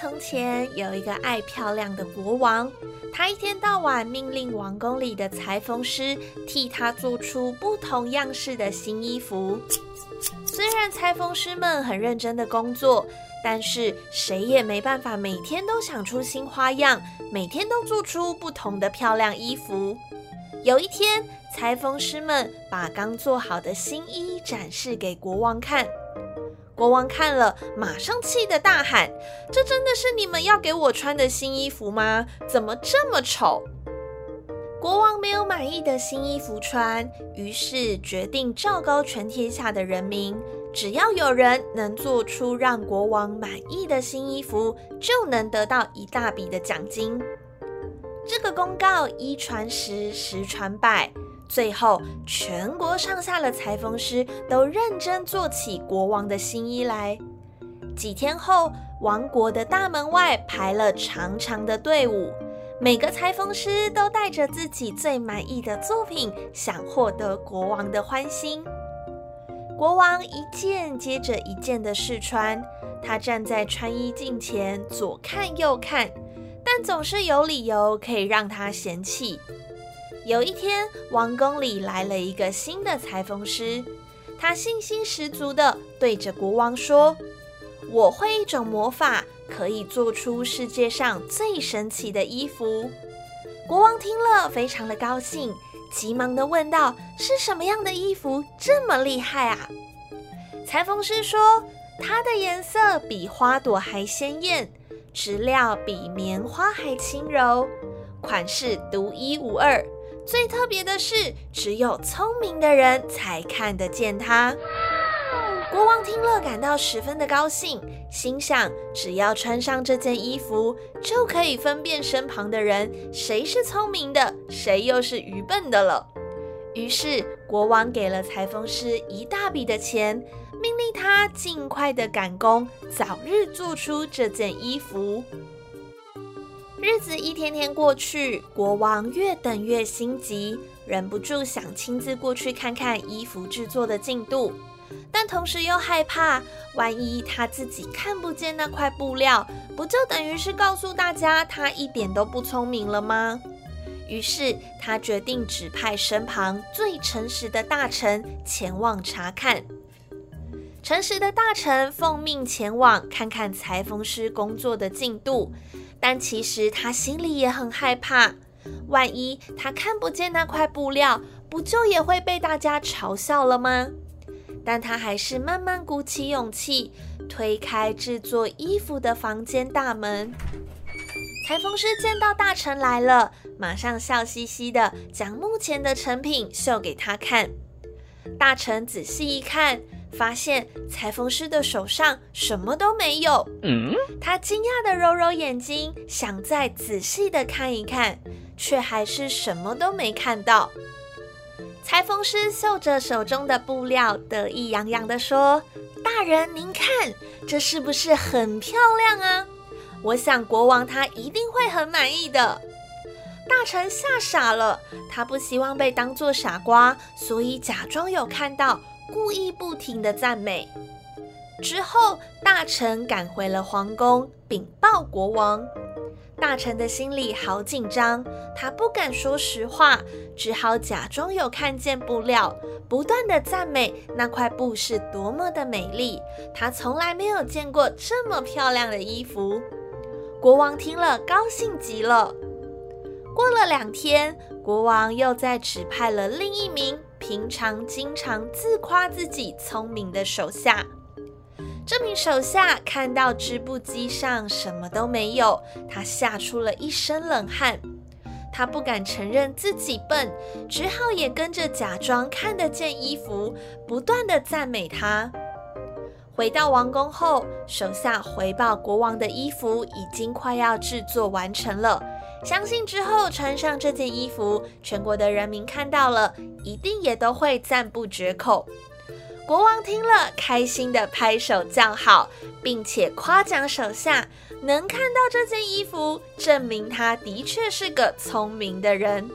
从前有一个爱漂亮的国王，他一天到晚命令王宫里的裁缝师替他做出不同样式的新衣服。虽然裁缝师们很认真的工作，但是谁也没办法每天都想出新花样，每天都做出不同的漂亮衣服。有一天，裁缝师们把刚做好的新衣展示给国王看。国王看了，马上气得大喊：“这真的是你们要给我穿的新衣服吗？怎么这么丑？”国王没有满意的新衣服穿，于是决定昭告全天下的人民：只要有人能做出让国王满意的新衣服，就能得到一大笔的奖金。这个公告一传十，十传百。最后，全国上下的裁缝师都认真做起国王的新衣来。几天后，王国的大门外排了长长的队伍，每个裁缝师都带着自己最满意的作品，想获得国王的欢心。国王一件接着一件的试穿，他站在穿衣镜前左看右看，但总是有理由可以让他嫌弃。有一天，王宫里来了一个新的裁缝师，他信心十足地对着国王说：“我会一种魔法，可以做出世界上最神奇的衣服。”国王听了，非常的高兴，急忙地问道：“是什么样的衣服这么厉害啊？”裁缝师说：“它的颜色比花朵还鲜艳，质料比棉花还轻柔，款式独一无二。”最特别的是，只有聪明的人才看得见它。国王听了，感到十分的高兴，心想：只要穿上这件衣服，就可以分辨身旁的人谁是聪明的，谁又是愚笨的了。于是，国王给了裁缝师一大笔的钱，命令他尽快的赶工，早日做出这件衣服。日子一天天过去，国王越等越心急，忍不住想亲自过去看看衣服制作的进度，但同时又害怕，万一他自己看不见那块布料，不就等于是告诉大家他一点都不聪明了吗？于是他决定指派身旁最诚实的大臣前往查看。诚实的大臣奉命前往看看裁缝师工作的进度。但其实他心里也很害怕，万一他看不见那块布料，不就也会被大家嘲笑了吗？但他还是慢慢鼓起勇气，推开制作衣服的房间大门。裁缝师见到大臣来了，马上笑嘻嘻的将目前的成品秀给他看。大臣仔细一看。发现裁缝师的手上什么都没有，他惊讶的揉揉眼睛，想再仔细的看一看，却还是什么都没看到。裁缝师嗅着手中的布料，得意洋洋的说：“大人，您看，这是不是很漂亮啊？我想国王他一定会很满意的。”大臣吓傻了，他不希望被当作傻瓜，所以假装有看到。故意不停的赞美，之后大臣赶回了皇宫禀报国王。大臣的心里好紧张，他不敢说实话，只好假装有看见布料，不断的赞美那块布是多么的美丽。他从来没有见过这么漂亮的衣服。国王听了高兴极了。过了两天，国王又再指派了另一名。平常经常自夸自己聪明的手下，这名手下看到织布机上什么都没有，他吓出了一身冷汗。他不敢承认自己笨，只好也跟着假装看得见衣服，不断的赞美他。回到王宫后，手下回报国王的衣服已经快要制作完成了。相信之后穿上这件衣服，全国的人民看到了，一定也都会赞不绝口。国王听了，开心的拍手叫好，并且夸奖手下能看到这件衣服，证明他的确是个聪明的人。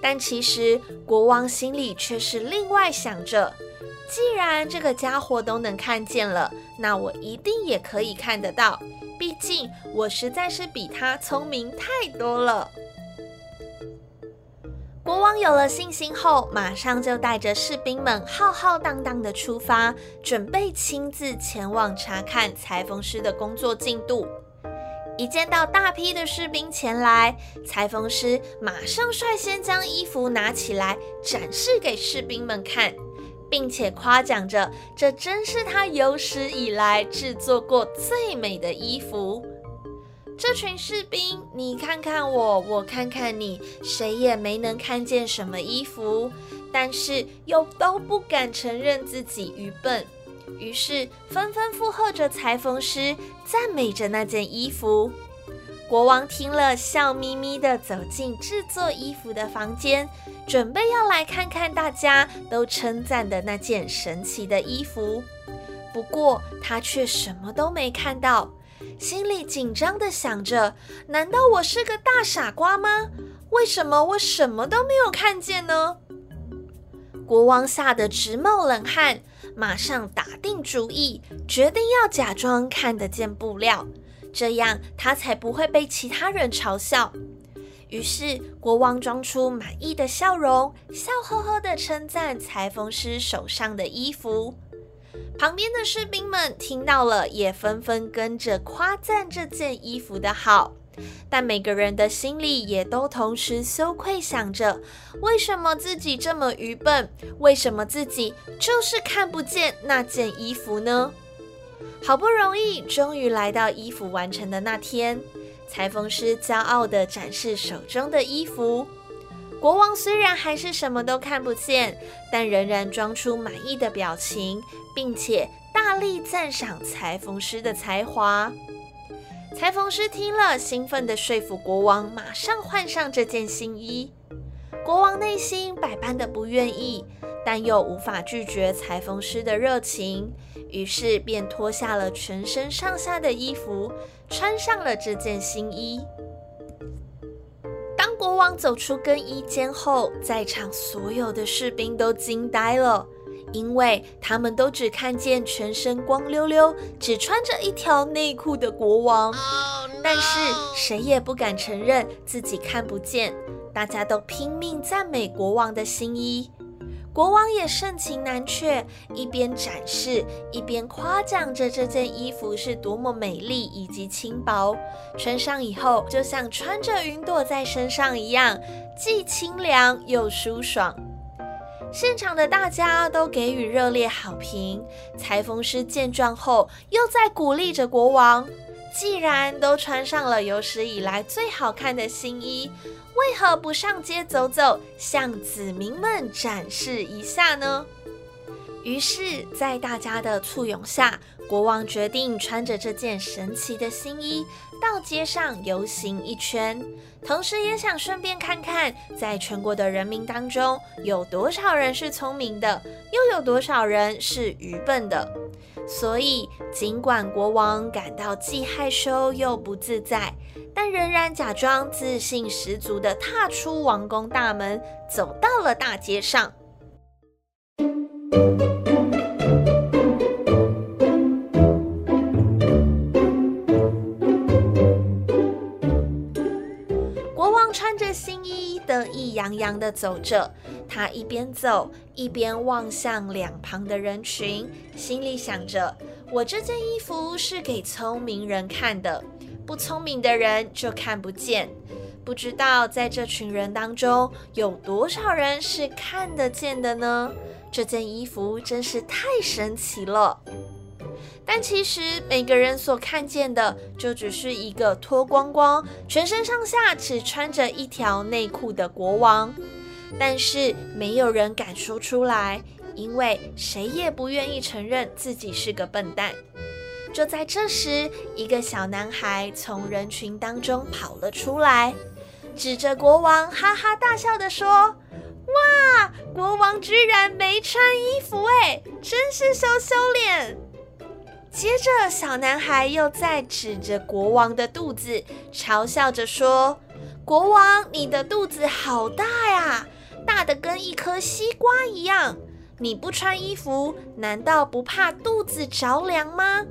但其实国王心里却是另外想着：既然这个家伙都能看见了，那我一定也可以看得到。毕竟我实在是比他聪明太多了。国王有了信心后，马上就带着士兵们浩浩荡荡的出发，准备亲自前往查看裁缝师的工作进度。一见到大批的士兵前来，裁缝师马上率先将衣服拿起来展示给士兵们看，并且夸奖着这真是他有史以来制作过最美的衣服。这群士兵，你看看我，我看看你，谁也没能看见什么衣服，但是又都不敢承认自己愚笨，于是纷纷附和着裁缝师，赞美着那件衣服。国王听了，笑眯眯地走进制作衣服的房间，准备要来看看大家都称赞的那件神奇的衣服。不过他却什么都没看到。心里紧张的想着：难道我是个大傻瓜吗？为什么我什么都没有看见呢？国王吓得直冒冷汗，马上打定主意，决定要假装看得见布料，这样他才不会被其他人嘲笑。于是，国王装出满意的笑容，笑呵呵的称赞裁缝师手上的衣服。旁边的士兵们听到了，也纷纷跟着夸赞这件衣服的好。但每个人的心里也都同时羞愧，想着为什么自己这么愚笨？为什么自己就是看不见那件衣服呢？好不容易，终于来到衣服完成的那天，裁缝师骄傲地展示手中的衣服。国王虽然还是什么都看不见，但仍然装出满意的表情，并且大力赞赏裁缝师的才华。裁缝师听了，兴奋地说服国王马上换上这件新衣。国王内心百般的不愿意，但又无法拒绝裁缝师的热情，于是便脱下了全身上下的衣服，穿上了这件新衣。当国王走出更衣间后，在场所有的士兵都惊呆了，因为他们都只看见全身光溜溜、只穿着一条内裤的国王，但是谁也不敢承认自己看不见。大家都拼命赞美国王的新衣。国王也盛情难却，一边展示，一边夸奖着这件衣服是多么美丽以及轻薄，穿上以后就像穿着云朵在身上一样，既清凉又舒爽。现场的大家都给予热烈好评。裁缝师见状后，又在鼓励着国王：既然都穿上了有史以来最好看的新衣。为何不上街走走，向子民们展示一下呢？于是，在大家的簇拥下，国王决定穿着这件神奇的新衣到街上游行一圈，同时也想顺便看看，在全国的人民当中，有多少人是聪明的，又有多少人是愚笨的。所以，尽管国王感到既害羞又不自在。但仍然假装自信十足地踏出王宫大门，走到了大街上。国王穿着新衣，得意洋洋地走着。他一边走，一边望向两旁的人群，心里想着：我这件衣服是给聪明人看的。不聪明的人就看不见，不知道在这群人当中有多少人是看得见的呢？这件衣服真是太神奇了。但其实每个人所看见的，就只是一个脱光光、全身上下只穿着一条内裤的国王。但是没有人敢说出来，因为谁也不愿意承认自己是个笨蛋。就在这时，一个小男孩从人群当中跑了出来，指着国王哈哈大笑的说：“哇，国王居然没穿衣服哎，真是羞羞脸！”接着，小男孩又在指着国王的肚子，嘲笑着说：“国王，你的肚子好大呀，的跟一颗西瓜一样。你不穿衣服，难道不怕肚子着凉吗？”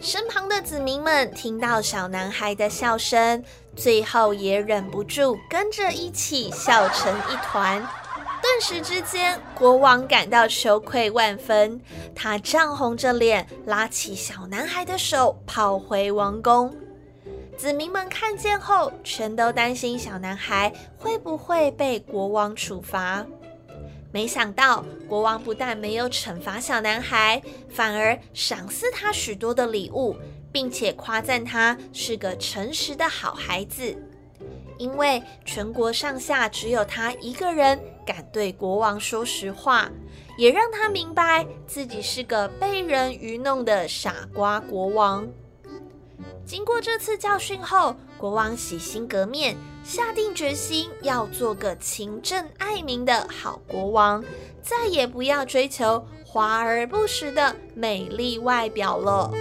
身旁的子民们听到小男孩的笑声，最后也忍不住跟着一起笑成一团。顿时之间，国王感到羞愧万分，他涨红着脸，拉起小男孩的手，跑回王宫。子民们看见后，全都担心小男孩会不会被国王处罚。没想到，国王不但没有惩罚小男孩，反而赏赐他许多的礼物，并且夸赞他是个诚实的好孩子。因为全国上下只有他一个人敢对国王说实话，也让他明白自己是个被人愚弄的傻瓜国王。经过这次教训后，国王洗心革面，下定决心要做个勤政爱民的好国王，再也不要追求华而不实的美丽外表了。